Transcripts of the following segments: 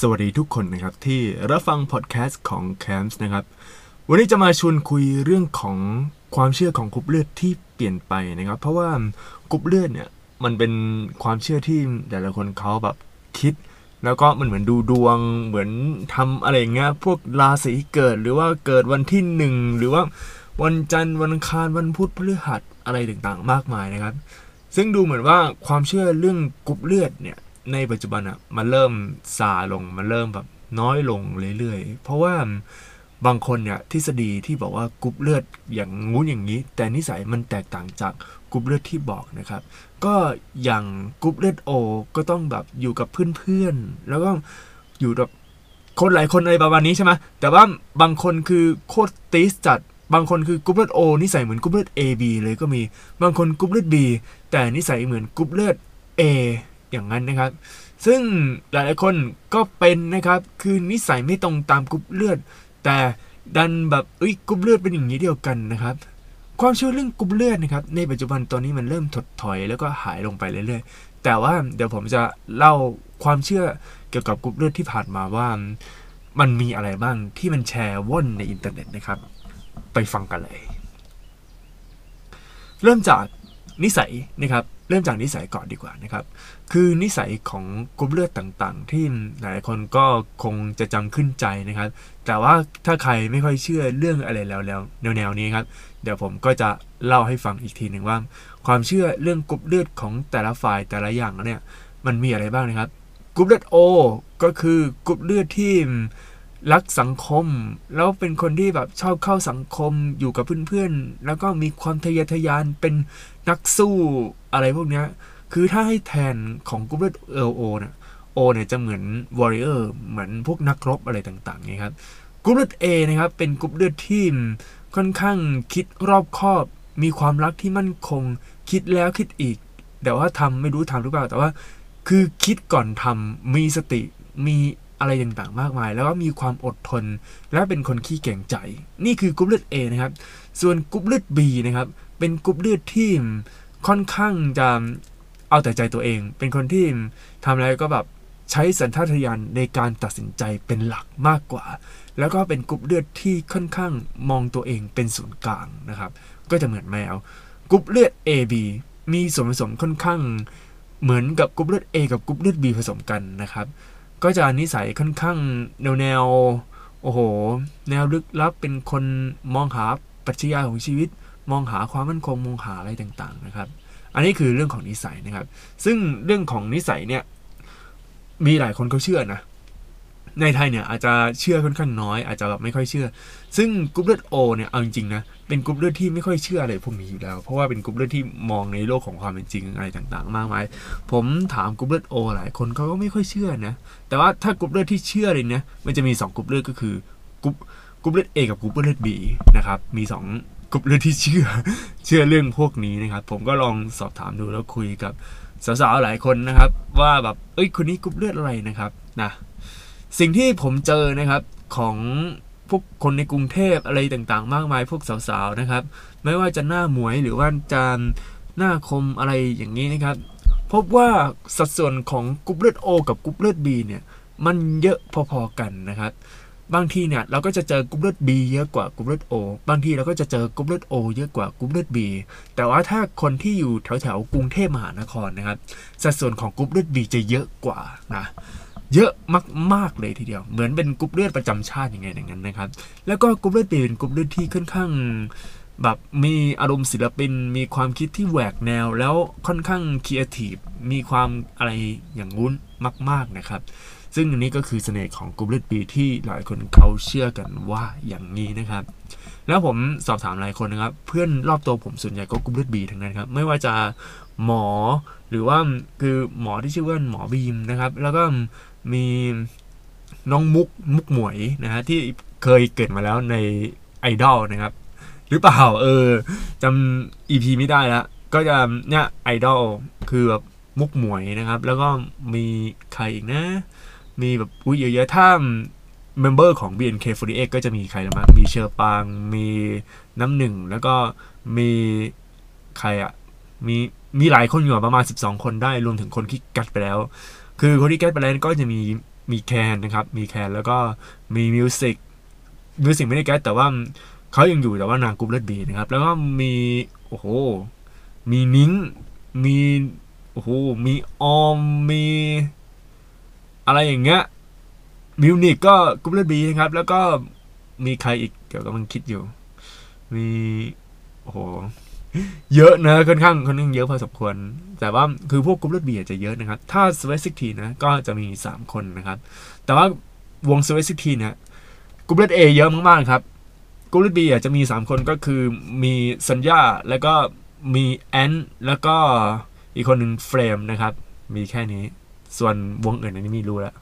สวัสดีทุกคนนะครับ ที่รับฟังพอดแคสต์ของ c a m p s นะครับ วันนี้จะมาชวนคุยเรื่องของความเชื่อของกรุ๊ปเลือดที่เปลี่ยนไปนะครับ เพราะว่ากรุ๊ปเลือดเนี่ยมันเป็นความเชื่อที่แต่ละคนเขาแบบคิด แล้วก็มันเหมือนดูดวงเหมือนทำอะไรอย่างเงี้ยพวกราศีเกิดหรือว่าเกิดวันที่หนึ่งหรือว่าวันจันทร์วันอังคารวันพุธพฤหัสอะไรต่างๆ มากมายนะครับ ซึ่งดูเหมือนว่าความเชื่อเรื่องกรุ๊ปเลือดเนี่ย ในปัจจุบันอะมันเริ่มซาลงมันเริ่มแบบน้อยลงเรื่อยๆ เพราะว่าบางคนเนี่ยทฤษฎีที่บอกว่ากรุ๊ปเลือดอย่างงู้นอย่างนี้ แต่นิสัยมันแตกต่างจากกรุ๊ปเลือดที่บอกนะครับ ก็อย่างกรุ๊ปเลือด O ก็ต้องแบบอยู่กับเพื่อนๆแล้วก็อยู่กับคนหลายคนอะไรประมาณนี้ใช่ไหมแต่ว่าบางคนคือโคตรติสต์จัดบางคนคือกรุ๊ปเลือด O นิสัยเหมือนกรุ๊ปเลือด AB เลยก็มีบางคนกรุ๊ปเลือด B แต่นิสัยเหมือนกรุ๊ปเลือด A อย่างนั้นนะครับ ซึ่งหลายๆคนก็เป็นนะครับคือนิสัยไม่ตรงตามกรุ๊ปเลือด แต่ดันแบบเอ้ยกรุ๊ปเลือดเป็นอย่างนี้เดียวกันนะครับความเชื่อเรื่องกรุ๊ปเลือดนะครับในปัจจุบันตอนนี้มันเริ่มถดถอยแล้วก็หายลงไปเรื่อยๆ แต่ว่าเดี๋ยวผมจะเล่าความเชื่อเกี่ยวกับกรุ๊ปเลือดที่ผ่านมาว่า มันมีอะไรบ้างที่มันแชร์ว่อนในอินเทอร์เน็ตนะครับ ไปฟังกันเลย เริ่มจากนิสัยนะครับ เริ่มจากนิสัยก่อนดีกว่านะครับ คือนิสัยของกรุ๊ปเลือดต่างๆ ที่หลายคนก็คงจะจำขึ้นใจนะครับ แต่ว่าถ้าใครไม่ค่อยเชื่อเรื่องอะไรแล้วแล้วแนวๆนี้ครับ เดี๋ยวผมก็จะเล่าให้ฟังอีกทีหนึ่งว่า ความเชื่อเรื่องกรุ๊ปเลือดของแต่ละฝ่ายแต่ละอย่างเนี่ยมันมีอะไรบ้างนะครับกรุ๊ปเลือด O ก็คือกรุ๊ปเลือดที่ รักสังคม แล้วเป็นคนที่แบบชอบเข้าสังคมอยู่กับเพื่อนๆ แล้วก็มีความทะเยอทะยานเป็นนักสู้อะไรพวกเนี้ย คือถ้าให้แทนของกรุ๊ปเลือด L O เนี่ย O เนี่ยจะเหมือน warrior เหมือนพวกนักรบอะไรต่างๆไงครับกรุ๊ปเลือด A นะครับ เป็นกรุ๊ปเลือดที่ค่อนข้างคิดรอบคอบ มีความรักที่มั่นคง คิดแล้วคิดอีก แต่ว่าทำไม่รู้ทำหรือเปล่า แต่ว่า คือคิดก่อนทำมีสติมี อะไรต่างๆมากมาย แล้วก็มีความอดทน และเป็นคนขี้เกรงใจ นี่คือกรุ๊ปเลือด A นะครับ ส่วนกรุ๊ปเลือด B นะครับ เป็นกรุ๊ปเลือดที่ค่อนข้างจะเอาแต่ใจตัวเอง เป็นคนที่ทำอะไรก็แบบใช้สัญชาตญาณในการตัดสินใจเป็นหลักมากกว่า แล้วก็เป็นกรุ๊ปเลือดที่ค่อนข้างมองตัวเองเป็นศูนย์กลางนะครับ ก็จะเหมือนแมวกรุ๊ปเลือด AB มีส่วนผสมค่อนข้างเหมือนกับกรุ๊ปเลือด A กับกรุ๊ปเลือด B ผสมกันนะครับ ก็จะนิสัยค่อนข้างแนวแนวโอ้โห แนวลึกลับเป็นคนมองหาปรัชญาของชีวิต มองหาความมั่นคงมองหาอะไรต่างๆนะครับ อันนี้คือเรื่องของนิสัยนะครับ ซึ่งเรื่องของนิสัยเนี่ยมีหลายคนเขาเชื่อนะ ในไทยเนี่ยอาจจะเชื่อค่อนข้างน้อย อาจจะแบบไม่ค่อยเชื่อ ซึ่งกรุ๊ปเลือด O เนี่ยเอาจริงๆนะเป็นกรุ๊ปเลือดที่ไม่ค่อยเชื่ออะไรพวกนี้อยู่แล้ว เพราะว่าเป็นกรุ๊ปเลือดที่มองในโลกของความเป็นจริงอะไรต่างๆ มากมาย ผมถามกรุ๊ปเลือด O หลายคนเขาก็ไม่ค่อยเชื่อนะ แต่ว่าถ้ากรุ๊ปเลือดที่เชื่อเลยเนี่ยมันจะมี2กรุ๊ปเลือดก็คือกรุ๊ปกรุ๊ปเลือด A กับกรุ๊ปเลือด B นะครับมี 2กรุ๊ปเลือดที่เชื่อเชื่อเรื่องพวกนี้นะครับ ผมก็ลองสอบถามดูแล้วคุยกับสาวๆหลายคนนะครับ ว่าแบบเอ้ยคนนี้กรุ๊ปเลือดอะไรนะครับนะ สิ่งที่ผมเจอนะครับของพวกคนในกรุงเทพอะไรต่างๆ มากมายพวกสาวๆนะครับ ไม่ว่าจะหน้าหมวยหรือว่าจะหน้าคมอะไรอย่างนี้นะครับ พบว่าสัดส่วนของกรุ๊ปเลือด O กับกรุ๊ปเลือด B เนี่ยมันเยอะพอๆกันนะครับ บางทีเนี่ยเราก็จะเจอกรุ๊ปเลือด B เยอะกว่ากรุ๊ปเลือด O บางทีเราก็จะเจอกรุ๊ปเลือด O เยอะกว่ากรุ๊ปเลือด B แต่ว่าถ้าคนที่อยู่แถวๆกรุงเทพมหานครนะครับ สัดส่วนของกรุ๊ปเลือด B จะเยอะกว่านะ เยอะมากๆเลยทีเดียว เหมือนเป็นกรุ๊ปเลือดประจำชาติยังไงอย่างนั้นนะครับ แล้วก็กรุ๊ปเลือด B เป็นกรุ๊ปเลือดที่ค่อนข้างแบบมีอารมณ์ศิลปิน มีความคิดที่แหวกแนวแล้วค่อนข้างครีเอทีฟมีความอะไรอย่างงุ้นมาก ๆนะครับ ซึ่งอันนี้ก็คือเสน่ห์ของกรุ๊ปเลือด B ที่หลายคนเขาเชื่อกันว่าอย่างนี้นะครับ แล้วผมสอบถามหลายคนนะครับ เพื่อนรอบตัวผมส่วนใหญ่ก็กรุ๊ปเลือด B ทั้งนั้นครับ ไม่ว่าจะหมอหรือว่าคือหมอที่ชื่อว่าหมอบีมนะครับ แล้วก็ มีน้องมุกมุกหมวยนะฮะที่เคยเกิดมาแล้วในไอดอลนะครับ หรือเปล่าเออจำ EP ไม่ได้แล้วก็จะเนี่ยไอดอลคือแบบมุกหมวยนะครับ แล้วก็มีใครอีกนะ มีแบบอุ้ยเยอะๆถ้า member ของ BNK48 ก็จะมีใครนะมีเฌอปราง มีน้ำหนึ่ง แล้วก็มีใครอะมีมีหลายคนอยู่ประมาณ 12 คนได้รวมถึงคนที่ grad ไปแล้ว คือคนที่แก๊สไปแล้วก็จะมีมีแคนนะครับ มีแคนแล้วก็มีมิวสิกมิวสิกไม่ได้แก๊สแต่ว่าเขายังอยู่แต่ว่านางกรุ๊ปเลือดบีนะครับ แล้วก็มีโอ้โหมีนิ้งมีโอ้โหมีออมมีอะไรอย่างเงี้ยมิวนิกก็กรุ๊ปเลือดบีนะครับ แล้วก็มีใครอีกเดี๋ยวกำลังคิดอยู่ มีโอ้โห เยอะนะค่อนข้างค่อนข้างเยอะพอสมควร แต่ว่าคือพวกกรุ๊ปเลือดบีจะเยอะนะครับ ถ้า Sweat Sixteen นะก็จะมี 3 คนนะครับ แต่ว่าวง Sweat Sixteen เนี่ยกรุ๊ปเลือดเอเยอะมากๆครับกรุ๊ปเลือดบีจะมี 3 คนก็คือมีซอนญ่าแล้วก็มีแอนแล้วก็อีกคนหนึ่งเฟรมนะครับ มีแค่นี้ ส่วนวงอื่นอันนี้ไม่รู้แล้ว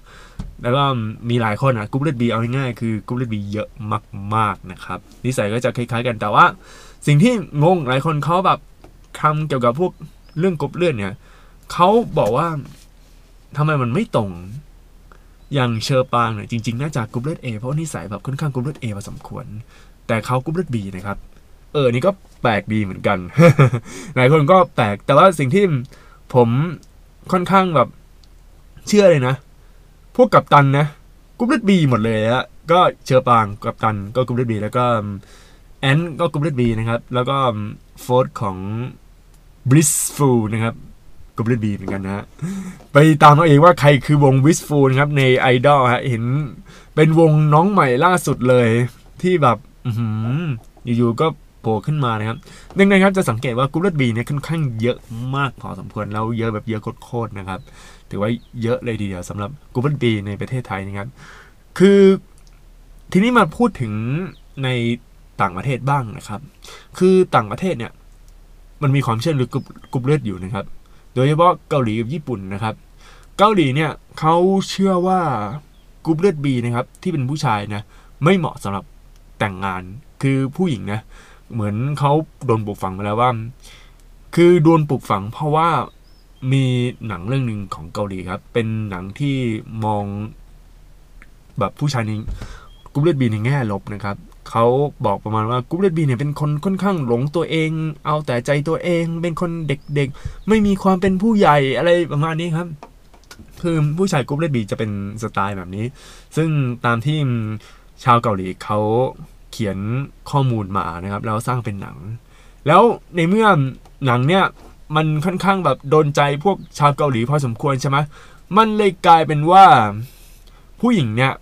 แล้วก็มีหลายคนอะกรุ๊ปเลือดบีเอาง่ายๆคือกรุ๊ปเลือดบีเยอะมากๆนะครับนิสัยก็จะคล้ายๆกันแต่ว่า สิ่งที่งงหลายคนเขาแบบคำเกี่ยวกับพวกเรื่องกรุ๊ปเลือดเนี่ยเขาบอกว่าทำไมมันไม่ตรง อย่างเฌอปรางเนี่ยจริงๆ น่าจะกรุ๊ปเลือดเอเพราะนิสัยแบบค่อนข้างกรุ๊ปเลือดเอพอสมควร แต่เขากรุ๊ปเลือดบีนะครับ เออ นี่ก็แปลกดีเหมือนกัน หลายคนก็แปลก แต่ว่าสิ่งที่ผมค่อนข้างแบบเชื่อเลยนะ พวกกัปตันนะกรุ๊ปเลือดบีหมดเลยอะก็เฌอปรางกัปตันก็กรุ๊ปเลือดบีแล้วก็ แอนก็กรุ๊ปเลือดบีนะครับ แล้วก็โฟร์ของบริสฟูนะครับกรุ๊ปเลือดบีเหมือนกันนะฮะไปตามเอาเองว่าใครคือวงวิสฟูนะครับในไอดอลฮะเห็นเป็นวงน้องใหม่ล่าสุดเลย ที่แบบออยู่ๆก็โผล่ขึ้นมานะครับดังนั้นครับจะสังเกตว่ากรุ๊ปเลือดบีเนี่ยค่อนข้างเยอะมากพอสมควรแล้วเยอะแบบเยอะโคตรๆนะครับ ถือว่าเยอะเลยทีเดียวสำหรับกรุ๊ปเลือดบีในประเทศไทยนะครับ คือทีนี้มาพูดถึงใน ต่างประเทศบ้างนะครับ คือต่างประเทศเนี่ยมันมีความเชื่อหรือกรุ๊ปเลือดอยู่นะครับ โดยเฉพาะเกาหลีกับญี่ปุ่นนะครับ เกาหลีเนี่ยเขาเชื่อว่ากรุ๊ปเลือดบีนะครับที่เป็นผู้ชายนะไม่เหมาะสำหรับแต่งงานคือผู้หญิงนะเหมือนเขาโดนปลูกฝังมาแล้วว่า คือโดนปลูกฝังเพราะว่ามีหนังเรื่องหนึ่งของเกาหลีครับ เป็นหนังที่มองแบบผู้ชายในกรุ๊ปเลือดบีในแง่ลบนะครับ เขาบอกประมาณว่ากรุ๊ปเลือดบีเนี่ยเป็นคนค่อนข้างหลงตัวเอง เอาแต่ใจตัวเอง เป็นคนเด็กๆ ไม่มีความเป็นผู้ใหญ่อะไรประมาณนี้ครับ คือผู้ชายกรุ๊ปเลือดบีจะเป็นสไตล์แบบนี้ ซึ่งตามที่ชาวเกาหลีเขาเขียนข้อมูลมานะครับ แล้วสร้างเป็นหนัง แล้วในเมื่อหนังเนี่ยมันค่อนข้างแบบโดนใจพวกชาวเกาหลีพอสมควรใช่ไหมมันเลยกลายเป็นว่าผู้หญิงเนี่ย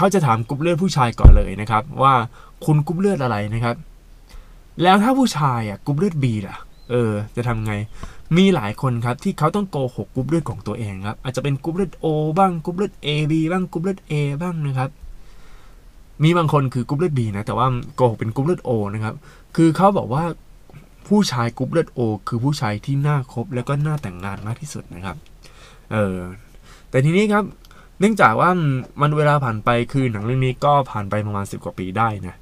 เขาจะถามกรุ๊ปเลือดผู้ชายก่อนเลยนะครับ ว่าคุณกรุ๊ปเลือดอะไรนะครับ แล้วถ้าผู้ชายอะกรุ๊ปเลือดบีล่ะ เออ จะทำไง มีหลายคนครับที่เขาต้องโกหกกรุ๊ปเลือดของตัวเองครับ อาจจะเป็นกรุ๊ปเลือดโอบ้างกรุ๊ปเลือดเอบีบ้างกรุ๊ปเลือดเอบ้างนะครับมีบางคนคือกรุ๊ปเลือดบีนะแต่ว่าโกหกเป็นกรุ๊ปเลือดโอนะครับ คือเขาบอกว่าผู้ชายกรุ๊ปเลือดโอคือผู้ชายที่น่าคบแล้วก็น่าแต่งงานมากที่สุดนะครับ เออแต่ทีนี้ครับ เนื่องจากว่ามันเวลาผ่านไปคือหนังเรื่องนี้ก็ผ่านไปประมาณสิบกว่าปีได้นะ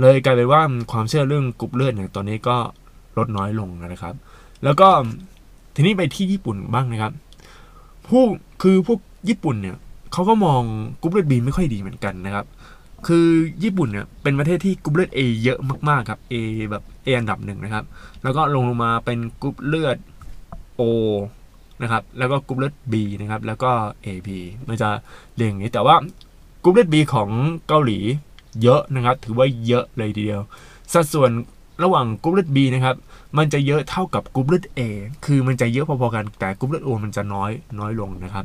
เลยกลายเป็นว่าความเชื่อเรื่องกรุ๊ปเลือดเนี่ยตอนนี้ก็ลดน้อยลงนะครับ แล้วก็ทีนี้ไปที่ญี่ปุ่นบ้างนะครับผู้คือพวกญี่ปุ่นเนี่ยเขาก็มองกรุ๊ปเลือดบีไม่ค่อยดีเหมือนกันนะครับ คือญี่ปุ่นเนี่ยเป็นประเทศที่กรุ๊ปเลือด A เยอะมากๆครับ A แบบ A อันดับหนึ่งนะครับ แล้วก็ลงลงมาเป็นกรุ๊ปเลือด O นะครับแล้วก็กรุ๊ปเลือด B นะครับแล้วก็ AB มันจะเรียงอย่างนี้แต่ว่ากรุ๊ปเลือด B ของเกาหลีเยอะนะครับ ถือว่าเยอะเลยทีเดียว สัดส่วนระหว่างกรุ๊ปเลือด B นะครับ มันจะเยอะเท่ากับกรุ๊ปเลือด A คือมันจะเยอะพอๆกัน แต่กรุ๊ปเลือด O มันจะน้อยน้อยลงนะครับ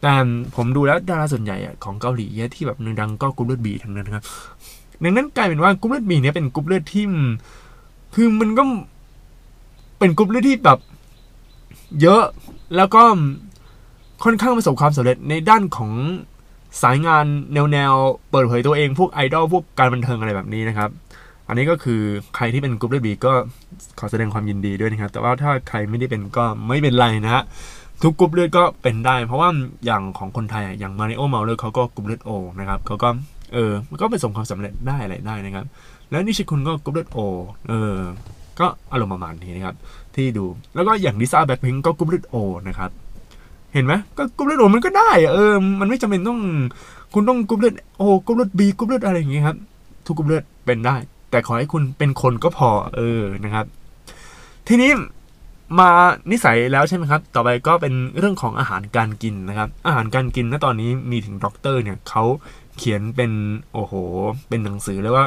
แต่ผมดูแล้วดาราส่วนใหญ่ของเกาหลีที่แบบดังๆก็กรุ๊ปเลือด B ทั้งนั้นครับ ดังนั้นกลายเป็นว่ากรุ๊ปเลือด B เนี่ยเป็นกรุ๊ปเลือดที่ คือมันก็เป็นกรุ๊ปเลือดที่แบบ เยอะแล้วก็ค่อนข้างประสบความสำเร็จในด้านของสายงานแนวแนวเปิดเผยตัวเองพวกไอดอลพวกการบันเทิงอะไรแบบนี้นะครับ อันนี้ก็คือใครที่เป็นกรุ๊ปเลือดบีก็ขอแสดงความยินดีด้วยนะครับ แต่ว่าถ้าใครไม่ได้เป็นก็ไม่เป็นไรนะฮะทุกกรุ๊ปเลือดก็เป็นได้ เพราะว่าอย่างของคนไทยอย่างมาริโอ้ เมาเร่อเขาก็กรุ๊ปเลือดโอนะครับเขาก็เออมันก็ประสบความสำเร็จได้อะไรได้นะครับ แล้วนิชคุณก็กรุ๊ปเลือดโอเออ ก็อารมณ์ประมาณนี้นะครับ ที่ดูแล้วก็อย่างลิซ่าแบ็คพิงก็กรุ๊ปเลือดโอนะครับ เห็นไหมก็กรุ๊ปเลือดโอมันก็ได้เออมันไม่จำเป็นต้องคุณต้องกรุ๊ปเลือดโอกรุ๊ปเลือดบีกรุ๊ปเลือดอะไรอย่างเงี้ยครับ ทุกกรุ๊ปเลือดเป็นได้ แต่ขอให้คุณเป็นคนก็พอเออนะครับ ทีนี้มานิสัยแล้วใช่ไหมครับ ต่อไปก็เป็นเรื่องของอาหารการกินนะครับ อาหารการกินณตอนนี้มีถึงด็อกเตอร์เนี่ยเขาเขียนเป็นโอ้โห เป็นหนังสือเลยว่า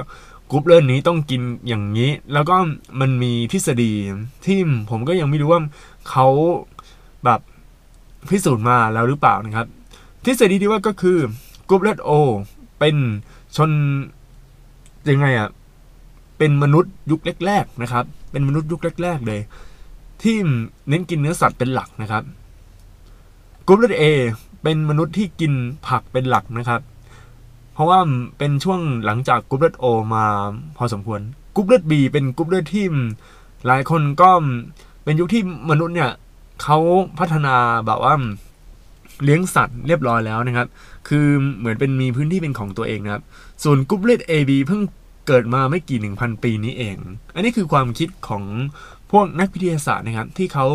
กรุ๊ปเลือดนี้ต้องกินอย่างนี้ แล้วก็มันมีทฤษฎีที่ผมก็ยังไม่รู้ว่าเขาแบบพิสูจน์มาแล้วหรือเปล่านะครับ ทฤษฎีที่ว่าก็คือกรุ๊ปเลือดโอเป็นชนยังไงอะเป็นมนุษย์ยุคแรกๆนะครับ เป็นมนุษย์ยุคแรก ๆ เลย ที่เน้นกินเนื้อสัตว์เป็นหลักนะครับกรุ๊ปเลือดเอเป็นมนุษย์ที่กินผักเป็นหลักนะครับ เพราะว่าเป็นช่วงหลังจากกรุ๊ปเลือดโอมาพอสมควรกรุ๊ปเลือดบีเป็นกรุ๊ปเลือดที่หลายคนก็เป็นยุคที่มนุษย์เนี่ยเขาพัฒนาแบบว่าเลี้ยงสัตว์เรียบร้อยแล้วนะครับ คือเหมือนเป็นมีพื้นที่เป็นของตัวเองนะครับ ส่วนกรุ๊ปเลือด AB เพิ่งเกิดมาไม่กี่หนึ่งพันปีนี้เอง อันนี้คือความคิดของพวกนักวิทยาศาสตร์นะครับ ที่เขา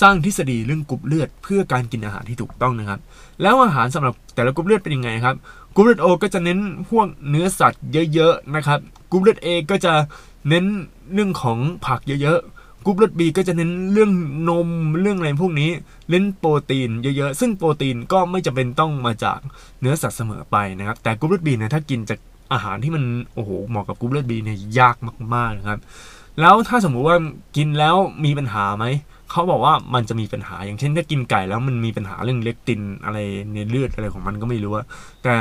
สร้างทฤษฎีเรื่องกรุ๊ปเลือด เพื่อการกินอาหารที่ถูกต้องนะครับ แล้วอาหารสำหรับแต่ละกรุ๊ปเลือดเป็นยังไงครับ กรุ๊ปเลือดโอก็จะเน้นพวกเนื้อสัตว์เยอะๆนะครับกรุ๊ปเลือดเอก็จะเน้นเรื่องของผักเยอะๆกรุ๊ปเลือดบีก็จะเน้นเรื่องนมเรื่องอะไรพวกนี้เน้นโปรตีนเยอะๆ ซึ่งโปรตีนก็ไม่จำเป็นต้องมาจากเนื้อสัตว์เสมอไปนะครับ แต่กรุ๊ปเลือดบีเนี่ยถ้ากินจากอาหารที่มันโอ้โหเหมาะกับกรุ๊ปเลือดบีเนี่ยยากมากๆนะครับแล้วถ้าสมมุติว่ากินแล้วมีปัญหาไหม เขาบอกว่ามันจะมีปัญหาอย่างเช่นถ้ากินไก่แล้วมันมีปัญหาเรื่อง lectin อะไรในเลือดอะไรของมันก็ไม่รู้ว่าแต่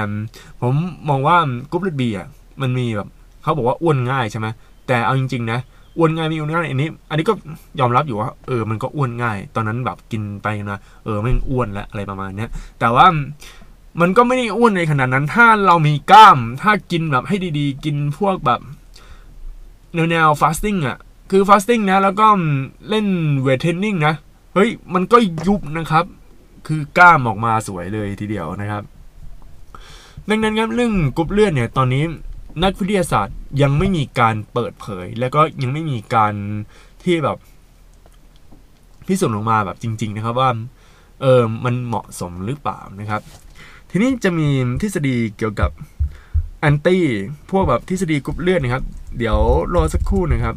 ผมมองว่ากรุ๊ปเลือดบีอะมันมีแบบเขาบอกว่าอ้วนง่ายใช่ไหมแต่เอาจริงๆนะอ้วนง่ายมีอ้วนง่ายอันนี้ อันนี้ก็ยอมรับอยู่ว่าเออมันก็อ้วนง่าย ตอนนั้นแบบกินไปนะเออไม่อ้วนแล้วอะไรประมาณเนี้ยแต่ว่ามันก็ไม่ได้อ้วนในขนาดนั้น ถ้าเรามีกล้าม ถ้ากินแบบให้ดีๆ กินพวกแบบแนวแนว fasting อะ คือ fasting นะ แล้วก็เล่น weight training นะ เฮ้ย มันก็ยุบนะครับ คือกล้ามออกมาสวยเลยทีเดียวนะครับ ดังนั้นครับเรื่องกรุ๊ปเลือดเนี่ย ตอนนี้นักวิทยาศาสตร์ยังไม่มีการเปิดเผย แล้วก็ยังไม่มีการที่แบบพิสูจน์ออกมาแบบจริง ๆ นะครับว่า เออมันเหมาะสมหรือเปล่านะครับ ทีนี้จะมีทฤษฎีเกี่ยวกับแอนตี้พวกแบบทฤษฎีกรุ๊ปเลือดนะครับ เดี๋ยวรอสักครู่นะครับ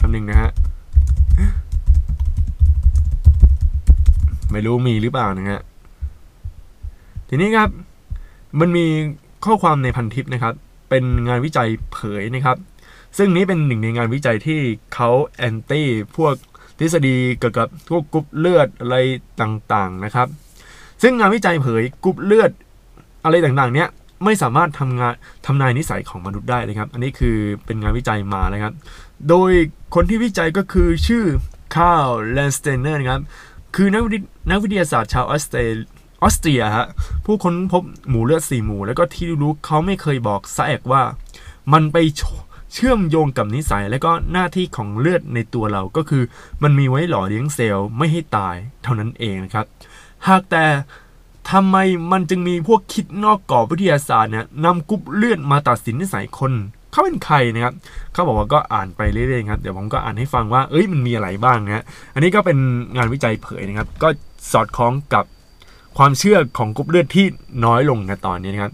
คำหนึ่งนะฮะ ไม่รู้มีหรือเปล่านะฮะ ทีนี้ครับ มันมีข้อความในพันทิปนะครับ เป็นงานวิจัยเผยนะครับ ซึ่งนี้เป็นหนึ่งในงานวิจัยที่เขาแอนตี้พวกทฤษฎีเกี่ยวกับพวกกรุ๊ปเลือดอะไรต่างๆนะครับ ซึ่งงานวิจัยเผยกรุ๊ปเลือดอะไรต่างๆ เนี้ยไม่สามารถทำงานทำนายนิสัยของมนุษย์ได้นะครับ อันนี้คือเป็นงานวิจัยมานะครับ โดยคนที่วิจัยก็คือชื่อคาร์ลแลนด์สไตเนอร์นะครับ คือนักนักวิทยาศาสตร์ชาวออสเตรออสเตรียฮะผู้ค้นพบหมู่เลือดสี่หมู่แล้วก็ที่รู้เขาไม่เคยบอกซักแอะว่า มันไปเชื่อมโยงกับนิสัยและก็หน้าที่ของเลือดในตัวเราก็คือ มันมีไว้หล่อเลี้ยงเซลล์ไม่ให้ตายเท่านั้นเองนะครับ หากแต่ทำไมมันจึงมีพวกคิดนอกกรอบวิทยาศาสตร์เนี่ยนำกรุ๊ปเลือดมาตัดสินนิสัยคน เขาเป็นใครนะครับเขาบอกว่าก็อ่านไปเรื่อยๆครับเดี๋ยวผมก็อ่านให้ฟังว่าเอ้ยมันมีอะไรบ้างนะอันนี้ก็เป็นงานวิจัยเผยนะครับ ก็สอดคล้องกับความเชื่อของกรุ๊ปเลือดที่น้อยลงนะตอนนี้นะครับ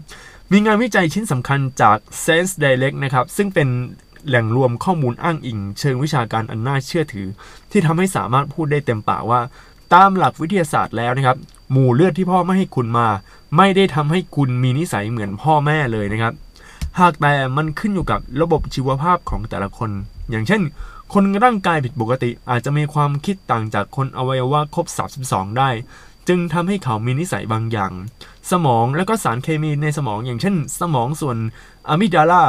มีงานวิจัยชิ้นสำคัญจาก Sense Direct นะครับซึ่งเป็นแหล่งรวมข้อมูลอ้างอิง เชิงวิชาการอันน่าเชื่อถือ ที่ทำให้สามารถพูดได้เต็มปากว่า ตามหลักวิทยาศาสตร์แล้วนะครับ หมู่เลือดที่พ่อไม่ให้คุณมา ไม่ได้ทำให้คุณมีนิสัยเหมือนพ่อแม่เลยนะครับ หากแต่มันขึ้นอยู่กับระบบชีวภาพของแต่ละคน อย่างเช่น คนร่างกายผิดปกติอาจจะมีความคิดต่างจากคนอวัยวะครบ 32 ได้ จึงทำให้เขามีนิสัยบางอย่าง สมองและก็สารเคมีในสมองอย่างเช่น สมองส่วนอะมิดาลา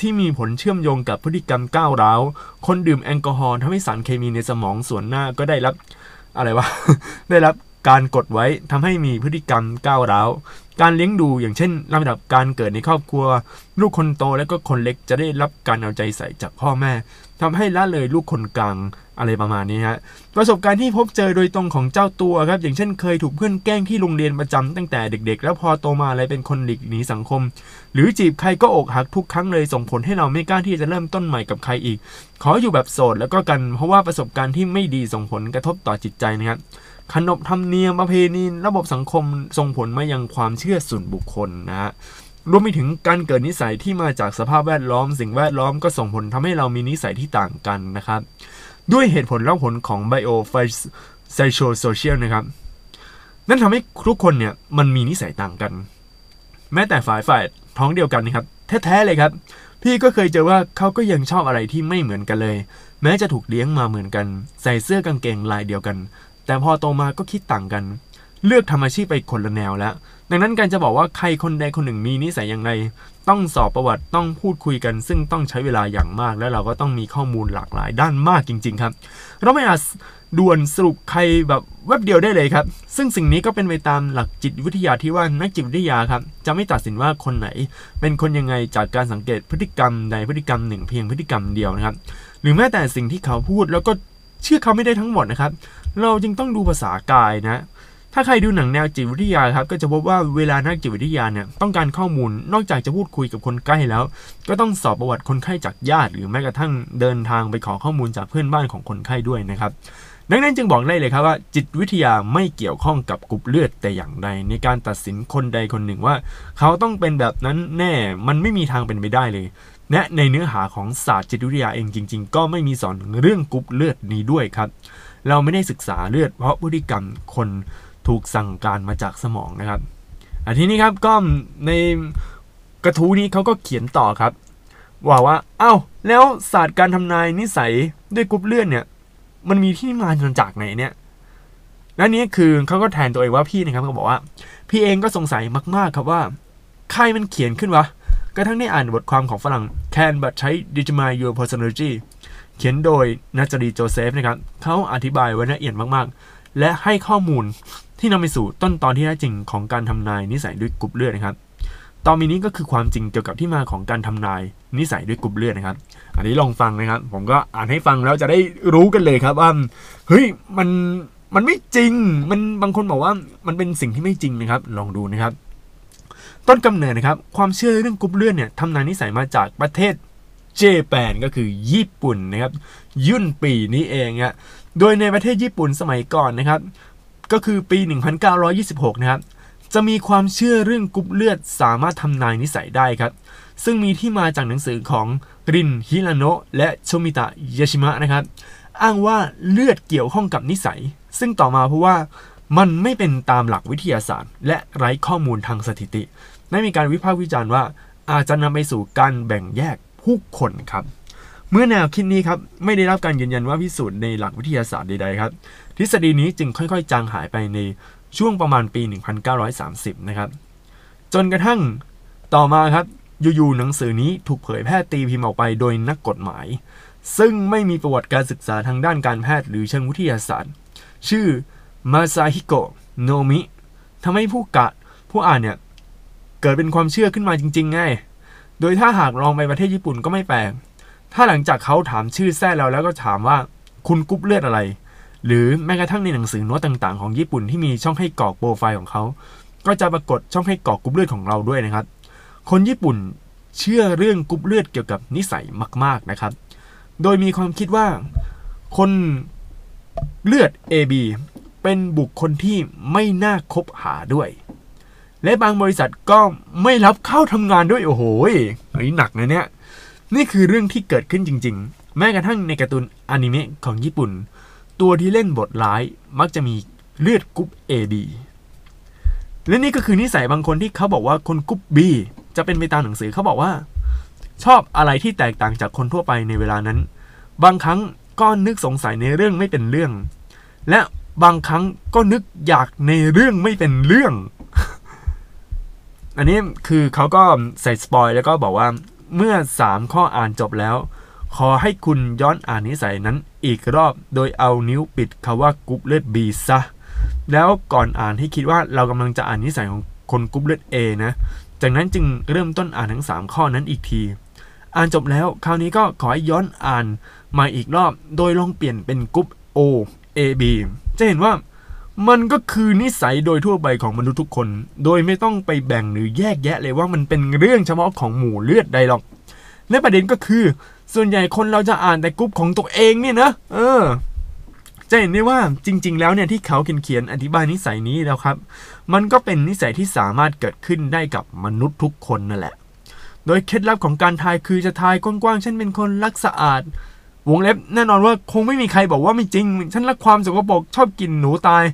ที่มีผลเชื่อมโยงกับพฤติกรรมก้าวร้าว คนดื่มแอลกอฮอล์ทำให้สารเคมีในสมองส่วนหน้าก็ได้รับอะไรวะ ได้รับการกดไว้ทำให้มีพฤติกรรมก้าวร้าว การเลี้ยงดูอย่างเช่นลำดับการเกิดในครอบครัว ลูกคนโตและก็คนเล็กจะได้รับการเอาใจใส่จากพ่อแม่ทำให้ละเลยลูกคนกลางอะไรประมาณนี้ฮะประสบการณ์ที่พบเจอโดยตรงของเจ้าตัวครับอย่างเช่นเคยถูกเพื่อนแกล้งที่โรงเรียนประจำตั้งแต่เด็ก ๆ แล้วพอโตมาอะไรเป็นคนหลีกหนีสังคม หรือจีบใครก็อกหักทุกครั้งเลยส่งผลให้เราไม่กล้าที่จะเริ่มต้นใหม่กับใครอีก ขออยู่แบบโสดแล้วก็กันเพราะว่าประสบการณ์ที่ไม่ดีส่งผลกระทบต่อจิตใจนะครับ ขนบธรรมเนียมประเพณีระบบสังคมส่งผลมายังความเชื่อส่วนบุคคลนะฮะรวมไปถึงการเกิดนิสัยที่มาจากสภาพแวดล้อม สิ่งแวดล้อมก็ส่งผลทำให้เรามีนิสัยที่ต่างกันนะครับ ด้วยเหตุผลและผลของ bio psychosocial นะครับ นั่นทำให้ทุกคนเนี่ยมันมีนิสัยต่างกัน แม้แต่ฝ่ายฝ่ายท้องเดียวกันนะครับแท้ๆเลยครับ พี่ก็เคยเจอว่าเขาก็ยังชอบอะไรที่ไม่เหมือนกันเลย แม้จะถูกเลี้ยงมาเหมือนกัน ใส่เสื้อกางเกงลายเดียวกัน แต่พอโตมาก็คิดต่างกัน เลือกทำอาชีพไปคนละแนวแล้ว ดังนั้นการจะบอกว่าใครคนใดคนหนึ่งมีนิสัยอย่างไร ต้องสอบประวัติต้องพูดคุยกัน ซึ่งต้องใช้เวลาอย่างมาก และเราก็ต้องมีข้อมูลหลากหลายด้านมากจริง ๆ ครับ เราไม่อาจด่วนสรุปใครแบบแวบเดียวได้เลยครับ ซึ่งสิ่งนี้ก็เป็นไปตามหลักจิตวิทยาที่ว่านักจิตวิทยาครับ จะไม่ตัดสินว่าคนไหน เป็นคนยังไงจากการสังเกตพฤติกรรมใดพฤติกรรมหนึ่งเพียงพฤติกรรมเดียวนะครับ หรือแม้แต่สิ่งที่เขาพูดแล้วก็เชื่อเขาไม่ได้ทั้งหมดนะครับ เราจึงต้องดูภาษากายนะถ้าใครดูหนังแนวจิตวิทยาครับก็จะพบว่าเวลานักจิตวิทยาเนี่ยต้องการข้อมูลนอกจากจะพูดคุยกับคนใกล้แล้ว ก็ต้องสอบประวัติคนไข้จากญาติ หรือแม้กระทั่งเดินทางไปขอข้อมูลจากเพื่อนบ้านของคนไข้ด้วยนะครับดังนั้นจึงบอกได้เลยครับว่า จิตวิทยาไม่เกี่ยวข้องกับกรุ๊ปเลือดแต่อย่างใด ในการตัดสินคนใดคนหนึ่งว่า เขาต้องเป็นแบบนั้นแน่มันไม่มีทางเป็นไปได้เลยและในเนื้อหาของศาสตร์จิตวิทยาเองจริง ๆ ก็ไม่มีสอนเรื่องกรุ๊ปเลือดนี้ด้วยครับ เราไม่ได้ศึกษาเลือด เพราะพฤติกรรมคนถูกสั่งการมาจากสมองนะครับอันทีนี้ครับก็ในกระทู้นี้เขาก็เขียนต่อครับว่าว่าเอ้าแล้วศาสตร์การทำนายนิสัยด้วยกรุ๊ปเลือดเนี่ย มันมีที่มาจากไหนเนี่ยและนี้คือเขาก็แทนตัวเองว่าพี่นะครับเขาบอกว่า พี่เองก็สงสัยมาก ๆ ครับว่าใครมันเขียนขึ้นวะกระทั่งได้อ่านบทความของฝรั่ง Can Blood Type Determine Your Personality เขียนโดยนาตาลีโจเซฟนะครับเขาอธิบายไว้ละเอียดมากๆ และให้ข้อมูลที่นำไปสู่ต้นตอที่แท้จริงของการทำนายนิสัยด้วยกรุ๊ปเลือดนะครับตอนนี้ก็คือความจริงเกี่ยวกับที่มาของการทำนายนิสัยด้วยกรุ๊ปเลือดนะครับ อันนี้ลองฟังนะครับ ผมก็อ่านให้ฟังแล้วจะได้รู้กันเลยครับว่าเฮ้ยมันมันไม่จริง มันบางคนบอกว่ามันเป็นสิ่งที่ไม่จริงนะครับ ลองดูนะครับ ต้นกำเนิดนะครับ ความเชื่อเรื่องกรุ๊ปเลือดเนี่ยทำนายนิสัยมาจากประเทศ Japan ก็คือญี่ปุ่นนะครับยุ่นปีนี้เองฮะโดยในประเทศญี่ปุ่นสมัยก่อนนะครับ ก็คือปี 1926 นะครับ จะมีความเชื่อเรื่องกรุ๊ปเลือดสามารถทำนายนิสัยได้ครับ ซึ่งมีที่มาจากหนังสือของรินฮิราโนะและโทมิตะยาชิมะนะครับ อ้างว่าเลือดเกี่ยวข้องกับนิสัย ซึ่งต่อมาเพราะว่ามันไม่เป็นตามหลักวิทยาศาสตร์ และไร้ข้อมูลทางสถิติ ได้มีการวิพากษ์วิจารณ์ว่าอาจจะนำไปสู่การแบ่งแยก ผู้คนครับ เมื่อแนวคิดนี้ครับไม่ได้รับการยืนยันว่าพิสูจน์ในหลักวิทยาศาสตร์ใดๆครับ ทฤษฎีนี้จึงค่อยๆ จางหายไปในช่วงประมาณปี 1930 นะครับ จนกระทั่งต่อมาครับอยู่ๆหนังสือนี้ถูกเผยแพร่ตีพิมพ์ออกไปโดยนักกฎหมาย ซึ่งไม่มีประวัติการศึกษาทางด้านการแพทย์หรือเชิงวิทยาศาสตร์ ชื่อมาซาฮิโกะโนมิทำให้ผู้กะผู้อ่านเนี่ย เกิดเป็นความเชื่อขึ้นมาจริงๆไง โดยถ้าหากลองไปประเทศญี่ปุ่นก็ไม่แปลก ถ้าหลังจากเขาถามชื่อแท้เราแล้วก็ถามว่าคุณกุ๊บเลือดอะไร หรือแม้กระทั่งในหนังสือโน้ตต่างๆ ของญี่ปุ่นที่มีช่องให้กรอกโปรไฟล์ของเขา ก็จะปรากฏช่องให้กรอกกรุ๊ปเลือดของเราด้วยนะครับ คนญี่ปุ่นเชื่อเรื่องกรุ๊ปเลือดเกี่ยวกับนิสัยมาก ๆนะครับ โดยมีความคิดว่า คนเลือด AB เป็นบุคคลที่ไม่น่าคบหาด้วย และบางบริษัทก็ไม่รับเข้าทำงานด้วยโอ้โหเฮ้ยหนักนะเนี่ย นี่คือเรื่องที่เกิดขึ้นจริง ๆ แม้กระทั่งในการ์ตูนอนิเมะของญี่ปุ่น ตัวที่เล่นบทร้ายมักจะมีเลือดกรุ๊ป AB และนี่ก็คือนิสัยบางคนที่เขาบอกว่าคนกรุ๊ป B จะเป็นไปตามหนังสือเขาบอกว่า ชอบอะไรที่แตกต่างจากคนทั่วไปในเวลานั้น บางครั้งก็นึกสงสัยในเรื่องไม่เป็นเรื่อง และบางครั้งก็นึกอยากในเรื่องไม่เป็นเรื่อง อันนี้คือเขาก็ใส่ spoil แล้วก็บอกว่าเมื่อ 3 ข้ออ่านจบแล้ว ขอให้คุณย้อนอ่านนิสัยนั้นอีกรอบ โดยเอานิ้วปิดคำว่ากรุ๊ปเลือด B ซะ แล้วก่อนอ่านให้คิดว่าเรากำลังจะอ่านนิสัยของคนกรุ๊ปเลือด A นะ จากนั้นจึงเริ่มต้นอ่านทั้ง 3 ข้อนั้นอีกที อ่านจบแล้วคราวนี้ก็ขอให้ย้อนอ่านมาอีกรอบ โดยลองเปลี่ยนเป็นกรุ๊ป O A B จะเห็นว่า มันก็คือนิสัยโดยทั่วไปของมนุษย์ทุกคน โดยไม่ต้องไปแบ่งหรือแยกแยะเลยว่ามันเป็นเรื่องเฉพาะของหมู่เลือดใดหรอก และประเด็นก็คือ ส่วนใหญ่คนเราจะอ่านแต่กรุ๊ปของตัวเองเนี่ยนะ เออ จะเห็นได้ว่าจริง ๆ แล้วเนี่ยที่เขาเขียนเขียนอธิบายนิสัยนี้แล้วครับ มันก็เป็นนิสัยที่สามารถเกิดขึ้นได้กับมนุษย์ทุกคนนั่นแหละ โดยเคล็ดลับของการทายคือจะทายกว้างๆเช่นเป็นคนรักสะอาด วงเล็บแน่นอนว่าคงไม่มีใครบอกว่าไม่จริง ฉันรักความสกปรกชอบกินหนูตาย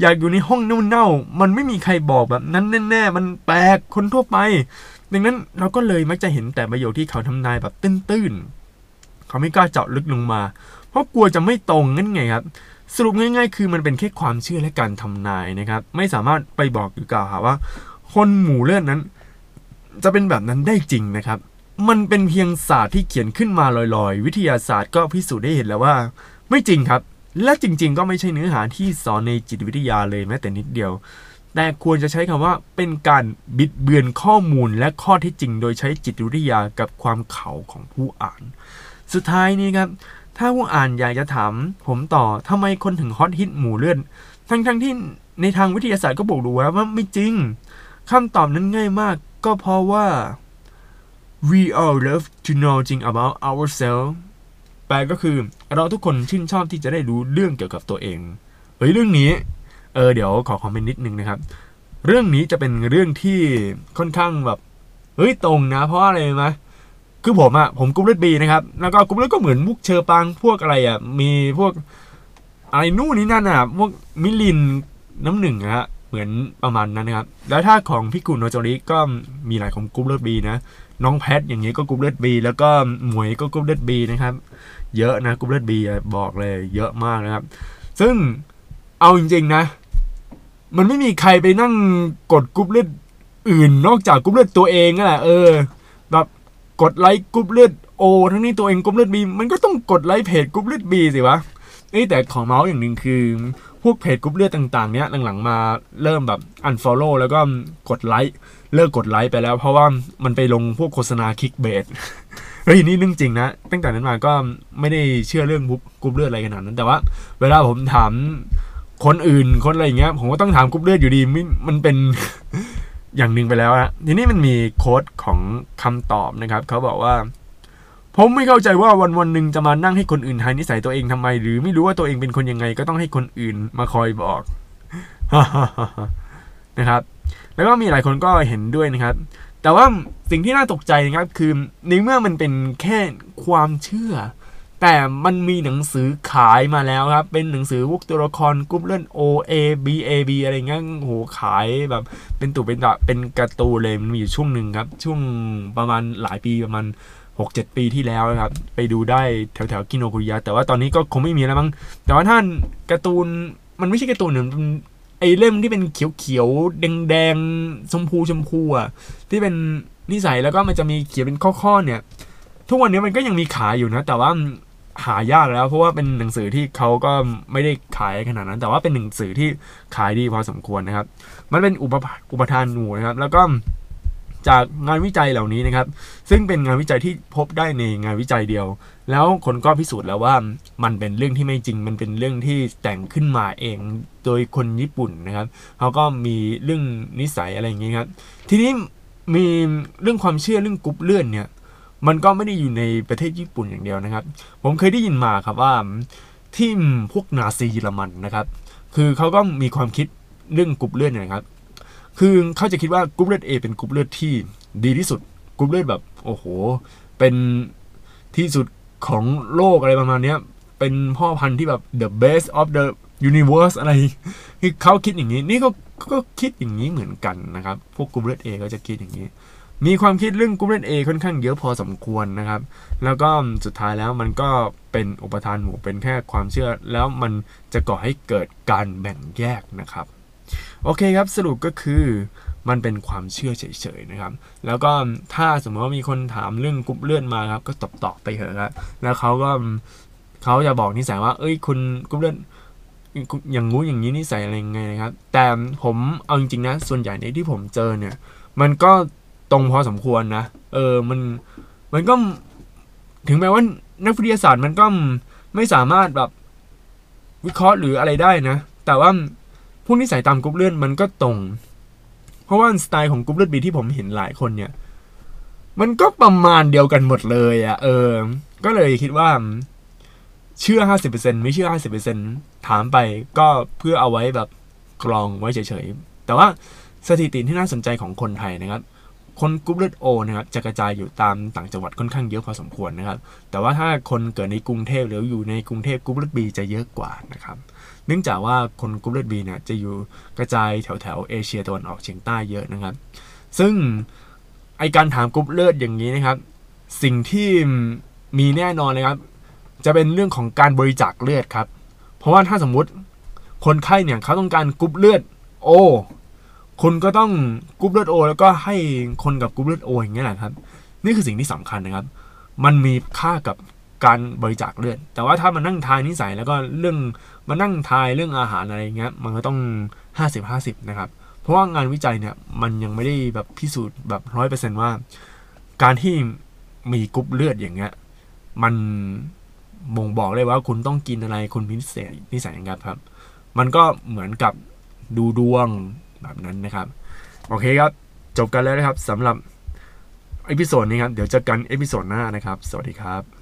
อยากอยู่ในห้องเน่าๆมันไม่มีใครบอกแบบนั้นแน่ๆมันแปลกคนทั่วไป ดังนั้นเราก็เลยมักจะเห็นแต่ประโยคที่เขาทำนายแบบตื้นๆเขาไม่กล้าเจาะลึกลงมา เพราะกลัวจะไม่ตรงนั่นไงครับสรุปง่ายๆ คือมันเป็นแค่ความเชื่อและการทำนายนะครับ ไม่สามารถไปบอกหรือกล่าวหาว่า คนหมู่เลือดนั้น จะเป็นแบบนั้นได้จริงนะครับ มันเป็นเพียงศาสตร์ที่เขียนขึ้นมาลอยๆ วิทยาศาสตร์ก็พิสูจน์ได้เห็นแล้วว่า ไม่จริงครับ และจริง ๆ ก็ไม่ใช่เนื้อหาที่สอนในจิตวิทยาเลยแม้แต่นิดเดียว แต่ควรจะใช้คำว่าเป็นการบิดเบือนข้อมูลและข้อเท็จจริง โดยใช้จิตวิทยากับความเขาของผู้อ่าน สุดท้ายนี้ครับ ถ้าผู้อ่านอยากจะถามผมต่อทำไมคนถึงฮอตฮิตหมูเลือดทั้งๆที่ในทางวิทยาศาสตร์ก็บอกดูแล้วว่าไม่จริงคำตอบนั้นง่ายมาก ก็เพราะว่า we all love to know things about ourselves แปลก็คือเราทุกคนชื่นชอบที่จะได้รู้เรื่องเกี่ยวกับตัวเอง เฮ้ยเรื่องนี้ เออเดี๋ยวขอคอมเมนต์นิดนึงนะครับ เรื่องนี้จะเป็นเรื่องที่ค่อนข้างแบบ เฮ้ยตรงนะ เพราะอะไรไหมคือผมอะผมกรุ๊ปเลือดบีนะครับ แล้วก็กรุ๊ปเลือดก็เหมือนพวกเฌอปรางพวกอะไรอะมีพวกอะไรนู่นนี่นั่นอะพวกมิลินน้ำหนึ่งอะฮะเหมือนประมาณนั้นนะครับ แล้วถ้าของพี่กุนโนจริก็มีหลายของกรุ๊ปเลือดบีนะ น้องแพทอย่างนี้ก็กรุ๊ปเลือดบีแล้วก็หมวยก็กรุ๊ปเลือดบีนะครับ เยอะนะกรุ๊ปเลือดบีบอกเลย เยอะมากนะครับ ซึ่งเอาจริงๆนะ มันไม่มีใครไปนั่งกดกรุ๊ปเลือดอื่น นอกจากกรุ๊ปเลือดตัวเองนั่นแหละเออแบบกดไลค์กรุ๊ปเลือดโอทั้งนี้ตัวเองกรุ๊ปเลือดบีมันก็ต้องกดไลค์เพจกรุ๊ปเลือดบีสิวะเอ้แต่ขอเม้าท์อย่างหนึ่งคือ พวกเพจกรุ๊ปเลือดต่างๆ เนี้ยหลังๆมาเริ่มแบบ unfollow แล้วก็กดไลค์ เลิกกดไลค์ไปแล้ว เพราะว่ามันไปลงพวกโฆษณา clickbait เฮ้ยนี่เรื่องจริงนะ ตั้งแต่นั้นมาก็ไม่ได้เชื่อเรื่องกรุ๊ปเลือดอะไรขนาดนั้น แต่ว่า เวลาผมถามคนอื่นคนอะไรอย่างเงี้ย ผมก็ต้องถามกรุ๊ปเลือดอยู่ดีมันมันเป็นอย่างหนึ่งไปแล้วนะทีนี้มันมี quote ของคำตอบนะครับเขาบอกว่าผมไม่เข้าใจว่าวันวันหนึ่งจะมานั่งให้คนอื่นทายนิสัยตัวเองทำไม หรือไม่รู้ว่าตัวเองเป็นคนยังไงก็ต้องให้คนอื่นมาคอยบอกนะครับ แล้วก็มีหลายคนก็เห็นด้วยนะครับ แต่ว่าสิ่งที่น่าตกใจนะครับคือในเมื่อมันเป็นแค่ความเชื่อ แต่มันมีหนังสือขายมาแล้วครับ เป็นหนังสือพวกตัวละครกรุ๊ปเล่น O A B A B อะไรเงี้ยโหขายแบบเป็นตุเป็นตะเป็นการ์ตูนเลยมันมีอยู่ช่วงหนึ่งครับ ช่วงประมาณหลายปีประมาณหกเจ็ดปีที่แล้วนะครับ ไปดูได้แถวแถวกิโนคุริยะแต่ว่าตอนนี้ก็คงไม่มีแล้วมั้งแต่ว่าท่านการ์ตูนมันไม่ใช่การ์ตูนเนี่ยมัน ไอเล่มที่เป็นเขียวเขียวแดงแดงชมพูชมพูอะที่เป็นนิสัยแล้วก็มันจะมีเขียนเป็นข้อๆเนี่ย ทุกวันนี้มันก็ยังมีขายอยู่นะ แต่ว่าหายากแล้วเพราะว่าเป็นหนังสือที่เขาก็ไม่ได้ขายขนาดนั้น แต่ว่าเป็นหนังสือที่ขายดีพอสมควรนะครับ มันเป็นอุปอุปทานหมู่นะครับ แล้วก็ จากงานวิจัยเหล่านี้นะครับ ซึ่งเป็นงานวิจัยที่พบได้ในงานวิจัยเดียว แล้วคนก็พิสูจน์แล้วว่ามันเป็นเรื่องที่ไม่จริง มันเป็นเรื่องที่แต่งขึ้นมาเองโดยคนญี่ปุ่นนะครับเขาก็มีเรื่องนิสัยอะไรอย่างนี้ครับ ทีนี้มีเรื่องความเชื่อเรื่องกรุ๊ปเลือดเนี่ย มันก็ไม่ได้อยู่ในประเทศญี่ปุ่นอย่างเดียวนะครับ ผมเคยได้ยินมาครับว่าที่พวกนาซีเยอรมันนะครับ คือเขาก็มีความคิดเรื่องกรุ๊ปเลือดเนี่ยนะครับ คือเขาจะคิดว่ากรุ๊ปเลือด A เป็นกรุ๊ปเลือดที่ดีที่สุดกรุ๊ปเลือดแบบโอ้โห เป็นที่สุดของโลกอะไรประมาณนี้เป็นพ่อพันธุ์ที่แบบ the best of the universe อะไรคือเขาคิดอย่างนี้ นี่ก็ก็คิดอย่างนี้เหมือนกันนะครับ พวกกรุ๊ปเลือด A ก็จะคิดอย่างนี้ มีความคิดเรื่องกรุ๊ปเลือด A ค่อนข้างเยอะพอสมควรนะครับ แล้วก็สุดท้ายแล้วมันก็เป็นอุปาทานหมู่เป็นแค่ความเชื่อ แล้วมันจะก่อให้เกิดการแบ่งแยกนะครับ โอเคครับสรุปก็คือมันเป็นความเชื่อเฉยๆนะครับ แล้วก็ถ้าสมมติว่ามีคนถามเรื่องกรุ๊ปเลือดมาครับ ก็ตอบตอบๆไปเถอะครับแล้วเขาก็เขาจะบอกนิสัยว่า เอ้ยคุณกรุ๊ปเลือดอย่างงู้อย่างนี้นิสัยอะไรไงนะครับ แต่ผมเอาจริงๆนะ ส่วนใหญ่ในที่ผมเจอเนี่ย มันก็ตรงพอสมควรนะ เออมันมันก็ถึงแม้ว่านักวิทยาศาสตร์มันก็ไม่สามารถแบบวิเคราะห์หรืออะไรได้นะ แต่ว่า พวกนิสัยตามกรุ๊ปเลือดมันก็ตรง เพราะว่าสไตล์ของกรุ๊ปเลือดบีที่ผมเห็นหลายคนเนี่ย มันก็ประมาณเดียวกันหมดเลยอะ่ะ เออ ก็เลยคิดว่า เชื่อ50%ไม่เชื่อ50%ถามไปก็เพื่อเอาไว้แบบกรองไว้เฉยๆ แต่ว่าสถิติที่น่าสนใจของคนไทยนะครับ คนกรุ๊ปเลือดโอนะครับจะกระจายอยู่ตามต่างจังหวัดค่อนข้างเยอะพอสมควรนะครับ แต่ว่าถ้าคนเกิดในกรุงเทพหรืออยู่ในกรุงเทพกรุ๊ปเลือดบีจะเยอะกว่านะครับ เนื่องจากว่าคนกรุ๊ปเลือดบีเนี่ยจะอยู่กระจายแถวแถวเอเชียตะวันออกเฉียงใต้เยอะนะครับ ซึ่งไอ้การถามกรุ๊ปเลือดอย่างนี้นะครับ สิ่งที่มีแน่นอนเลยครับ จะเป็นเรื่องของการบริจาคเลือดครับ เพราะว่าถ้าสมมุติคนไข้เนี่ยเขาต้องการกรุ๊ปเลือดโอคุณก็ต้องกรุ๊ปเลือดโอแล้วก็ให้คนกับกรุ๊ปเลือดโออย่างเงี้ยแหละครับ นี่คือสิ่งที่สำคัญนะครับ มันมีค่ากับ การบริจาคเลือด แต่ว่าถ้ามานั่งทายนิสัยแล้วก็เรื่องมานั่งทายเรื่องอาหารอะไรเงี้ยมันก็ต้อง 50 50 นะครับ เพราะว่างานวิจัยเนี่ยมันยังไม่ได้แบบพิสูจน์แบบร้อยเปอร์เซนต์ว่า การที่มีกรุ๊ปเลือดอย่างเงี้ยมันบ่งบอกเลยว่าคุณต้องกินอะไรคุณมีนิสัยนิสัยยังไงครับ มันก็เหมือนกับดูดวงแบบนั้นนะครับ โอเคครับ จบกันแล้วนะครับสำหรับ episode นี้ครับ เดี๋ยวเจอกัน episode หน้านะครับ สวัสดีครับ